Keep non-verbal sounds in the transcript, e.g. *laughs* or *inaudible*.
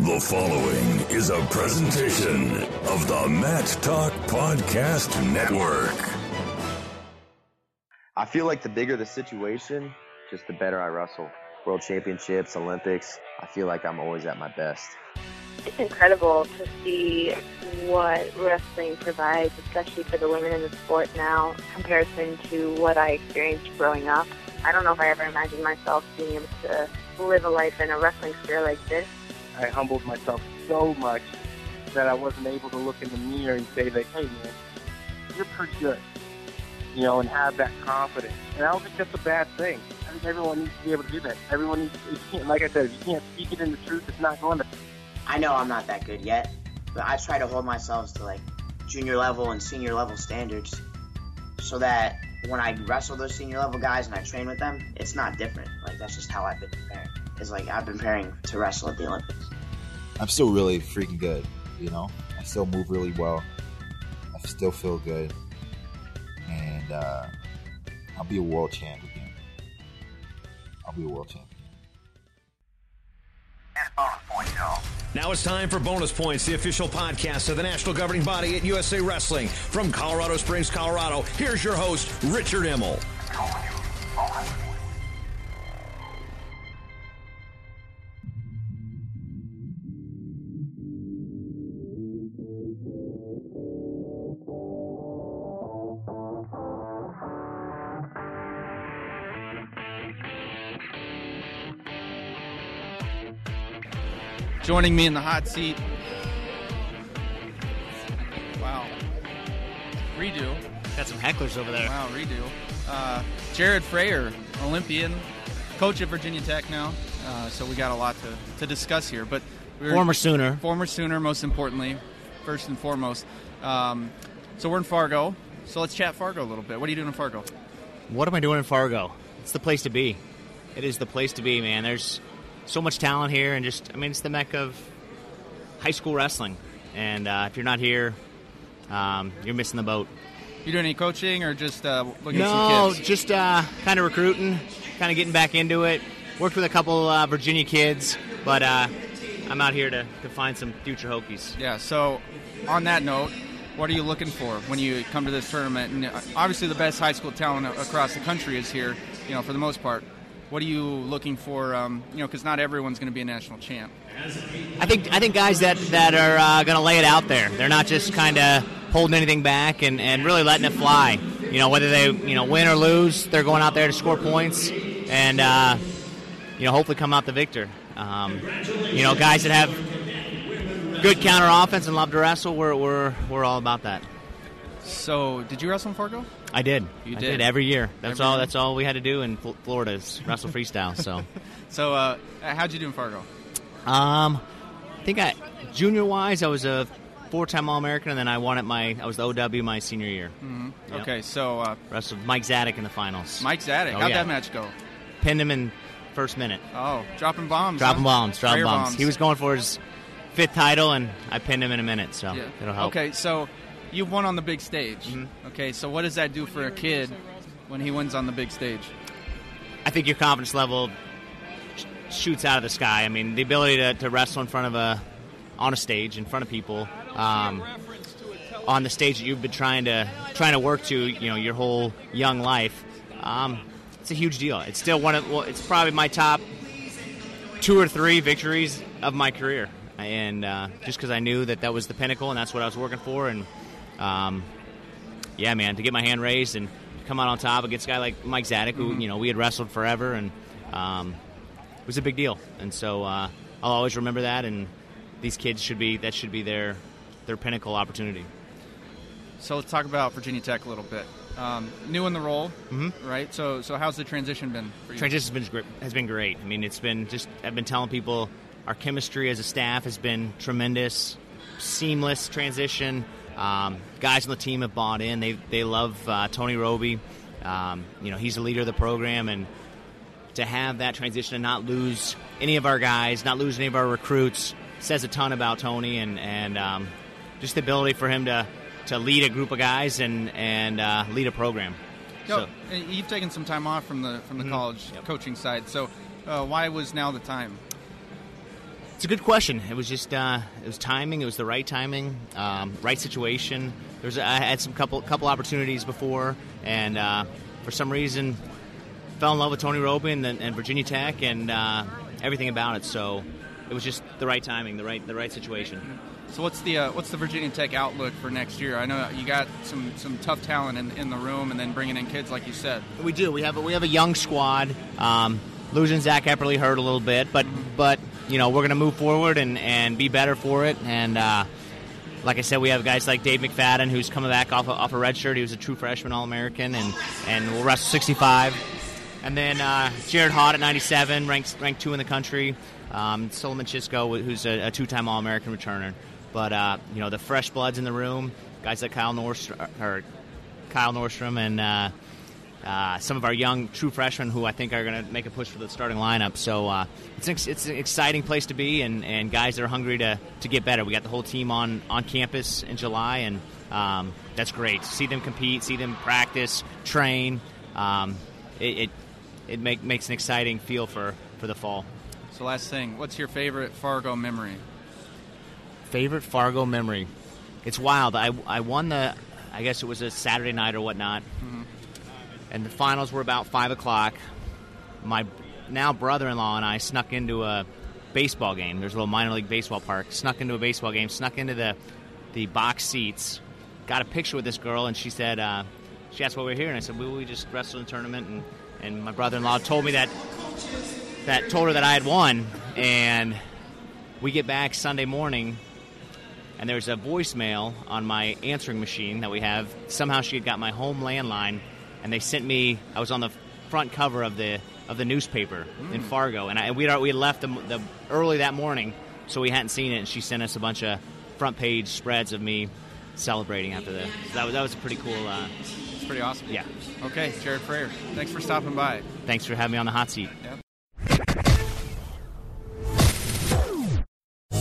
The following is a presentation of the Mat Talk Podcast Network. I feel like the bigger the situation, just the better I wrestle. World Championships, Olympics, I feel like I'm always at my best. It's incredible to see what wrestling provides, especially for the women in the sport now, comparison to what I experienced growing up. I don't know if I ever imagined myself being able to live a life in a wrestling sphere like this. I humbled myself so much that I wasn't able to look in the mirror and say that, hey man, you're pretty good, you know, and have that confidence. And I don't think that's a bad thing. I think everyone needs to be able to do that. Everyone needs, you can't, like I said, if you can't speak it in the truth, it's not going to. I know I'm not that good yet, but I try to hold myself to like junior level and senior level standards, so that when I wrestle those senior level guys and I train with them, it's not different. Like that's just how I've been preparing. Is like I've been preparing to wrestle at the Olympics. I'm still really freaking good. You know, I still move really well. I still feel good, and uh, I'll be a world champ again. I'll be a world champion. Now it's time for Bonus Points, the official podcast of the national governing body at USA Wrestling. From Colorado Springs, Colorado, here's your host, Richard Immel. Joining me in the hot seat. Wow. Redo. Got some hecklers over there. Wow, redo. Uh, Jared Frayer, Olympian, coach at Virginia Tech now. Uh, so we got a lot to, to discuss here. But we're, former Sooner. Former Sooner, most importantly, first and foremost. Um, so we're in Fargo. So let's chat Fargo a little bit. What are you doing in Fargo? What am I doing in Fargo? It's the place to be. It is the place to be, man. There's so much talent here, and just I mean, it's the mecca of high school wrestling. And uh, if you're not here, um, you're missing the boat. You doing any coaching or just uh, looking no, at some kids? No, just uh, kind of recruiting, kind of getting back into it. Worked with a couple uh, Virginia kids, but uh, I'm out here to, to find some future Hokies. Yeah. So, on that note, what are you looking for when you come to this tournament? And uh, obviously, the best high school talent across the country is here. You know, for the most part. What are you looking for? Um, you know, because not everyone's going to be a national champ. I think I think guys that that are uh, going to lay it out there. They're not just kind of holding anything back and, and really letting it fly. You know, whether they you know win or lose, they're going out there to score points and uh, you know hopefully come out the victor. Um, you know, guys that have good counter offense and love to wrestle, we're we're we're all about that. So, did you wrestle in Fargo? I did. You I did. did every year. That's Every all. year? That's all we had to do in Fl- Florida is wrestle freestyle. So, *laughs* So, uh, how'd you do in Fargo? um, I think I junior wise, I was a four-time All-American, and then I won at my I was the OW my senior year. Mhm. Yep. Okay, so uh, Wrestled Mike Zadick in the finals. Mike Zadick, Oh, how'd yeah. that match go? Pinned him in first minute. Oh, dropping bombs. Dropping huh? bombs, dropping Frayer bombs. He was going for his fifth title, and I pinned him in a minute. So Yeah. it'll help. Okay, so you've won on the big stage. Mm-hmm. Okay, so what does that do for a kid when he wins on the big stage? I think your confidence level sh- shoots out of the sky. I mean, the ability to, to wrestle in front of a on a stage in front of people, um, on the stage that you've been trying to trying to work to, you know, your whole young life. Um, it's a huge deal. It's still one of well, it's probably my top two or three victories of my career, and uh, just because I knew that that was the pinnacle and that's what I was working for, and um, yeah, man, to get my hand raised and come out on top against a guy like Mike Zadick, who Mhm. you know we had wrestled forever, and um, it was a big deal. And so uh, I'll always remember that. And these kids should be that should be their their pinnacle opportunity. So let's talk about Virginia Tech a little bit. Um, new in the role, right? So, so how's the transition been for you? Transition has been great. Has been great. I mean, it's been just I've been telling people our chemistry as a staff has been tremendous, seamless transition. Um, guys on the team have bought in. They they love uh, Tony Robie. Um, you know, he's the leader of the program, and to have that transition and not lose any of our guys, not lose any of our recruits, says a ton about Tony and and um, just the ability for him to to lead a group of guys and and uh, lead a program. So, you've taken some time off from the from the Mhm. college Yep. coaching side. So, uh, why was now the time? It's a good question. It was just uh, it was timing. It was the right timing, um, right situation. There was I had some couple couple opportunities before, and uh, for some reason fell in love with Tony Robie and, and Virginia Tech and uh, everything about it. So it was just the right timing, the right the right situation. So, what's the uh, what's the Virginia Tech outlook for next year? I know you got some some tough talent in, in the room, and then bringing in kids like you said. We do. We have a, we have a young squad. Um, losing Zach Epperly hurt a little bit, but but you know we're going to move forward and, and be better for it. And uh, like I said, we have guys like Dave McFadden who's coming back off a, off a red shirt. He was a true freshman All American, and and will wrestle 65. And then uh, Jared Haught at 97, ranked ranked two in the country. Um, Solomon Chishko, who's a, a two-time All American returner. But uh, you know the fresh bloods in the room, guys like Kyle Nordstrom, or Kyle Nordstrom and uh, some of our young true freshmen who I think are going to make a push for the starting lineup. So uh, it's an, ex- it's an exciting place to be, and, and guys that are hungry to, to get better. We got the whole team on, on campus in July, and um, that's great. See them compete, see them practice, train. Um, it it, it make, makes an exciting feel for, for the fall. So, last thing, what's your favorite Fargo memory? Favorite Fargo memory? It's wild. I, I won the, I guess it was a Saturday night or whatnot, and the finals were about five o'clock. My now brother-in-law and I snuck into a baseball game. There's a little minor league baseball park. Snuck into a baseball game. Snuck into the the box seats. Got a picture with this girl, and she said, uh, she asked why we we're here, and I said, well, we just wrestled in a tournament, and and my brother-in-law told me that that told her that I had won, and we get back Sunday morning and there's a voicemail on my answering machine that we have. Somehow she had got my home landline, and they sent me. I was on the front cover of the of the newspaper in Mm. Fargo, and I, we we left the, the early that morning, so we hadn't seen it. And she sent us a bunch of front page spreads of me celebrating after the. So that was that was a pretty cool. Uh, It's pretty awesome. Yeah. Okay, Jared Frayer, thanks for stopping by. thanks for having me on the hot seat.